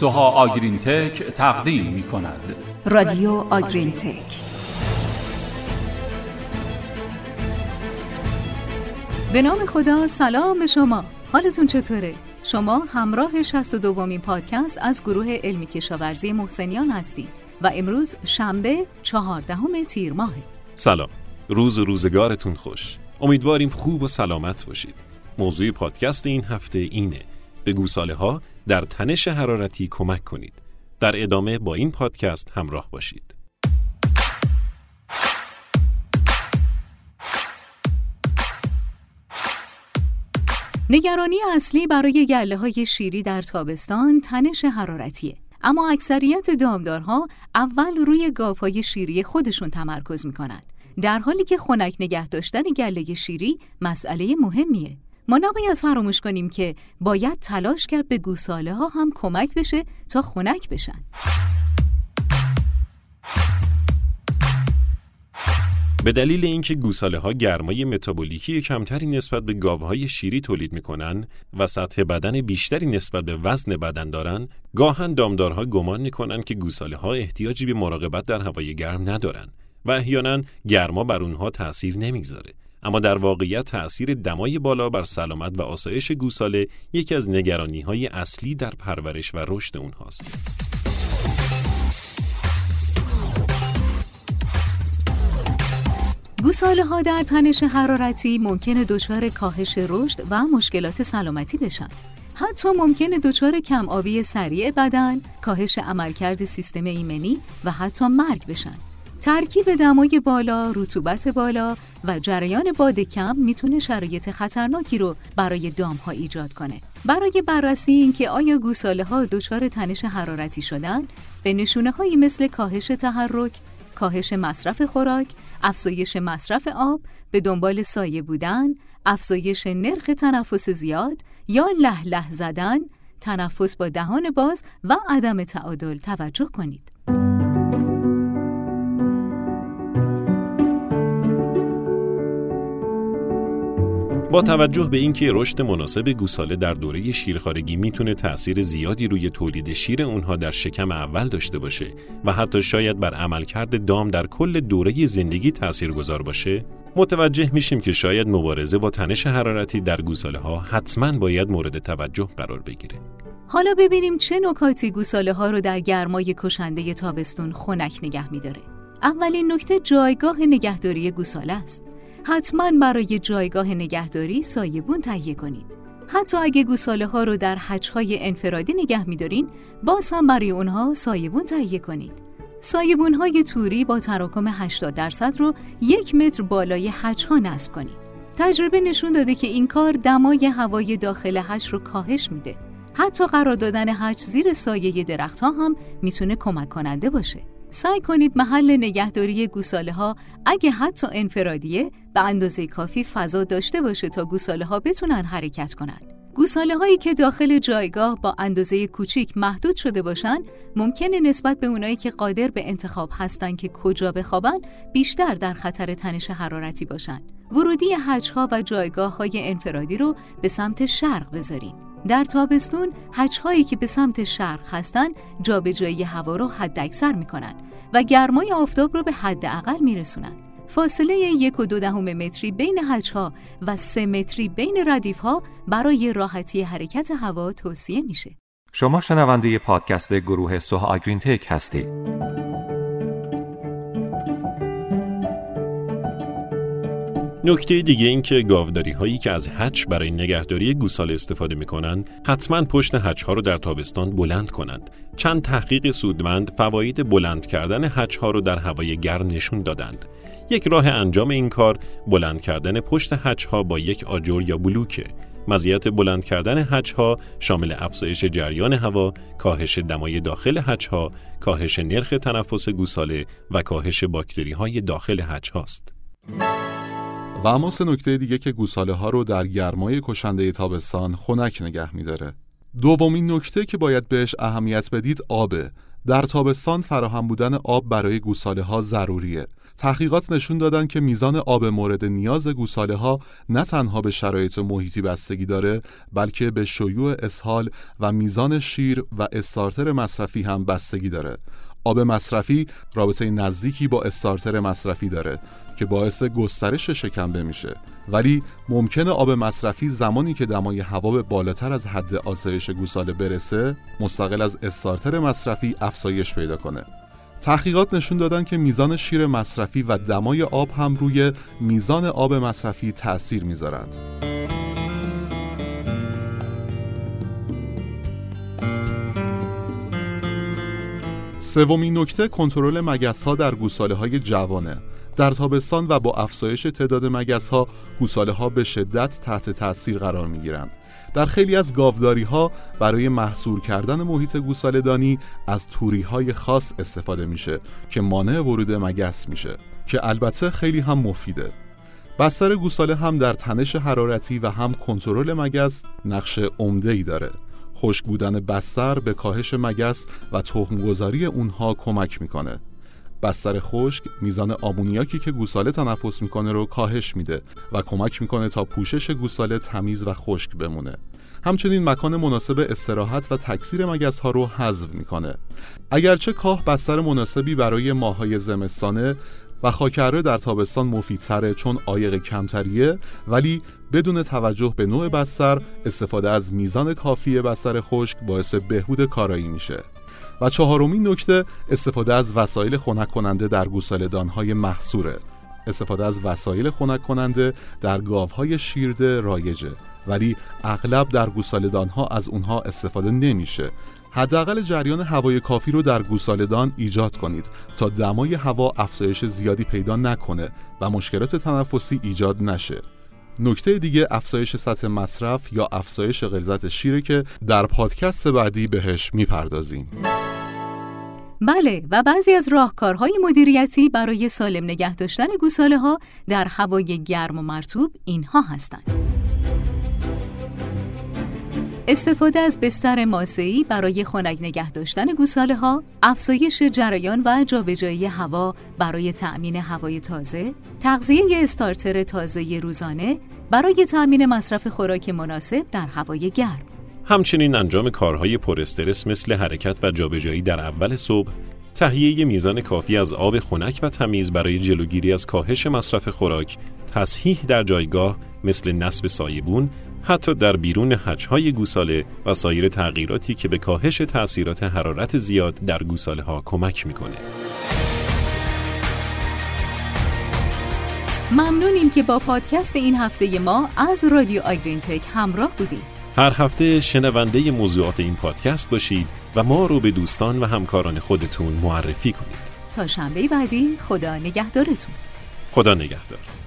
سوها آگرین تک تقدیم می کند رادیو آگرین تک به نام خدا سلام به شما. حالتون چطوره؟ شما همراه 62 دومین پادکست از گروه علمی کشاورزی محسنیان هستید و امروز شنبه چهاردهم تیر ماهه. سلام. روز و روزگارتون خوش. امیدواریم خوب و سلامت باشید. موضوع پادکست این هفته اینه. به گوساله ها در تنش حرارتی کمک کنید. در ادامه با این پادکست همراه باشید. نگرانی اصلی برای گله های شیری در تابستان تنش حرارتیه. اما اکثریت دامدارها اول روی گاوهای شیری خودشون تمرکز می‌کنن. در حالی که خنک نگه داشتن گله شیری مسئله مهمیه. ما نباید فراموش کنیم که باید تلاش کرد به گوساله ها هم کمک بشه تا خنک بشن. به دلیل اینکه گوساله ها گرمای متابولیکی کمتری نسبت به گاوهای شیری تولید می‌کنن و سطح بدن بیشتری نسبت به وزن بدن دارن گاهن دامدارها گمان می‌کنن که گوساله ها احتیاجی به مراقبت در هوای گرم ندارن و احیانا گرما بر اونها تأثیر نمی‌گذاره. اما در واقعیت تأثیر دمای بالا بر سلامت و آسایش گوساله یکی از نگرانی های اصلی در پرورش و رشد اونهاست. گوساله ها در تنش حرارتی ممکنه دچار کاهش رشد و مشکلات سلامتی بشن. حتی ممکنه دچار کم آبی سریع بدن، کاهش عملکرد سیستم ایمنی و حتی مرگ بشن. ترکیب دمای بالا، رطوبت بالا و جریان باد کم می‌تونه شرایط خطرناکی رو برای دام ها ایجاد کنه. برای بررسی اینکه آیا گوساله ها دچار تنش حرارتی شدن، به نشونه هایی مثل کاهش تحرک، کاهش مصرف خوراک، افزایش مصرف آب، به دنبال سایه بودن، افزایش نرخ تنفس زیاد یا له له زدن، تنفس با دهان باز و عدم تعادل توجه کنید. با توجه به اینکه رشد مناسب گوساله در دوره شیرخارگی می‌تونه تأثیر زیادی روی تولید شیر اونها در شکم اول داشته باشه و حتی شاید بر عملکرد دام در کل دوره زندگی تأثیر گذار باشه متوجه میشیم که شاید مبارزه با تنش حرارتی در گوساله ها حتما باید مورد توجه قرار بگیره. حالا ببینیم چه نکاتی گوساله ها رو در گرمای کشنده تابستون خنک نگه میداره. اولین نکته جایگاه نگهداری گوساله است. حتما برای جایگاه نگهداری سایبون تهیه کنید. حتی اگه گوساله ها رو در های انفرادی نگه میدارین، باز هم برای اونها سایبون تهیه کنید. سایبون های توری با تراکم 80 درصد رو یک متر بالای ها نصب کنید. تجربه نشون داده که این کار دمای هوای داخل حج رو کاهش میده. حتی قرار دادن حج زیر سایه درختها هم می‌تونه کمک کننده باشه. سعی کنید محل نگهداری گوساله ها اگه حتی انفرادیه به اندازه کافی فضا داشته باشه تا گوساله ها بتونن حرکت کنند. گوساله هایی که داخل جایگاه با اندازه کوچیک محدود شده باشن ممکنه نسبت به اونایی که قادر به انتخاب هستن که کجا بخوابن بیشتر در خطر تنش حرارتی باشن. ورودی حجها و جایگاه های انفرادی رو به سمت شرق بذارین. در تابستون هایی که به سمت شرق هستند جابجایی هوا رو حداکثر می‌کنن و گرمای آفتاب رو به حد اقل میرسونن. فاصله یک و دو دهم متری بین ها و سه متری بین ردیف ها برای راحتی حرکت هوا توصیه میشه. شما شنونده پادکست گروه سوها آگرین تک هستید. نکته دیگه این که گاوداری هایی که از هچ برای نگهداری گوساله استفاده می‌کنن حتما پشت هچ ها رو در تابستان بلند کنند. چند تحقیق سودمند فواید بلند کردن هچ ها رو در هوای گرم نشون دادند. یک راه انجام این کار بلند کردن پشت هچ ها با یک آجر یا بلوکه. مزیت بلند کردن هچ ها شامل افزایش جریان هوا، کاهش دمای داخل هچ ها، کاهش نرخ تنفس گوساله و کاهش باکتری های داخل هچ هاست. و اما سه نکته دیگه که گوساله ها رو در گرمای کشنده تابستان خنک نگه میداره. دومین نکته که باید بهش اهمیت بدید آبه. در تابستان فراهم بودن آب برای گوساله ها ضروریه. تحقیقات نشون دادن که میزان آب مورد نیاز گوساله ها نه تنها به شرایط محیطی بستگی داره بلکه به شیوع اسهال و میزان شیر و استارتر مصرفی هم بستگی داره. آب مصرفی رابطه نزدیکی با استارتر مصرفی داره که باعث گسترش شکمبه میشه ولی ممکنه آب مصرفی زمانی که دمای هوا به بالاتر از حد آسایش گوساله برسه مستقل از استارتر مصرفی افزایش پیدا کنه تحقیقات نشون دادن که میزان شیر مصرفی و دمای آب هم روی میزان آب مصرفی تأثیر می‌ذارند. سومین نکته کنترل مگس ها در گوساله های جوانه. در تابستان و با افزایش تعداد مگس ها گوساله ها به شدت تحت تاثیر قرار می گیرند در خیلی از گاوداری ها برای محصور کردن محیط گوساله دانی از توری های خاص استفاده میشه که مانع ورود مگس میشه که البته خیلی هم مفیده. بستر گوساله هم در تنش حرارتی و هم کنترل مگس نقش عمده ای داره. خشک بودن بستر به کاهش مگس و تخمگذاری اونها کمک می‌کنه. بستر خشک میزان آمونیاکی که گوساله تنفس می‌کنه رو کاهش میده و کمک می‌کنه تا پوشش گوساله تمیز و خشک بمونه. همچنین مکان مناسب استراحت و تکثیر مگس ها رو حذف می‌کنه. اگرچه کاه بستر مناسبی برای ماهای زمستانه و خاکره در تابستان مفیدتره چون عایق کمتریه ولی بدون توجه به نوع بستر استفاده از میزان کافی بستر خشک باعث بهبود کارایی میشه. و چهارمین نکته استفاده از وسایل خنک کننده در گوساله‌دانهای محصوره. استفاده از وسایل خنک کننده در گاوهای شیرده رایجه ولی اغلب در گوساله‌دانها از اونها استفاده نمیشه. حداقل جریان هوای کافی رو در گوسالهدان ایجاد کنید تا دمای هوا افزایش زیادی پیدا نکنه و مشکلات تنفسی ایجاد نشه نکته دیگه افزایش سطح مصرف یا افزایش غلظت شیره که در پادکست بعدی بهش می‌پردازیم بله و بعضی از راهکارهای مدیریتی برای سالم نگه داشتن گوساله ها در هوای گرم و مرتوب اینها هستند. استفاده از بستر ماسه‌ای برای خنک نگه داشتن گوساله ها، افزایش جریان و جابجایی هوا برای تأمین هوای تازه، تغذیه استارتر تازه روزانه برای تأمین مصرف خوراک مناسب در هوای گرم. همچنین انجام کارهای پر استرس مثل حرکت و جابجایی در اول صبح، تهیه میزان کافی از آب خنک و تمیز برای جلوگیری از کاهش مصرف خوراک، تصحیح در جایگاه مثل نصب سایبون، حتی در بیرون حجهای گوساله و سایر تغییراتی که به کاهش تأثیرات حرارت زیاد در گوساله ها کمک می‌کنه. ممنونیم که با پادکست این هفته ما از رادیو آگرین تک همراه بودیم. هر هفته شنونده موضوعات این پادکست باشید و ما رو به دوستان و همکاران خودتون معرفی کنید. تا شنبه بعدی خدا نگهدارتون. خدا نگهدار.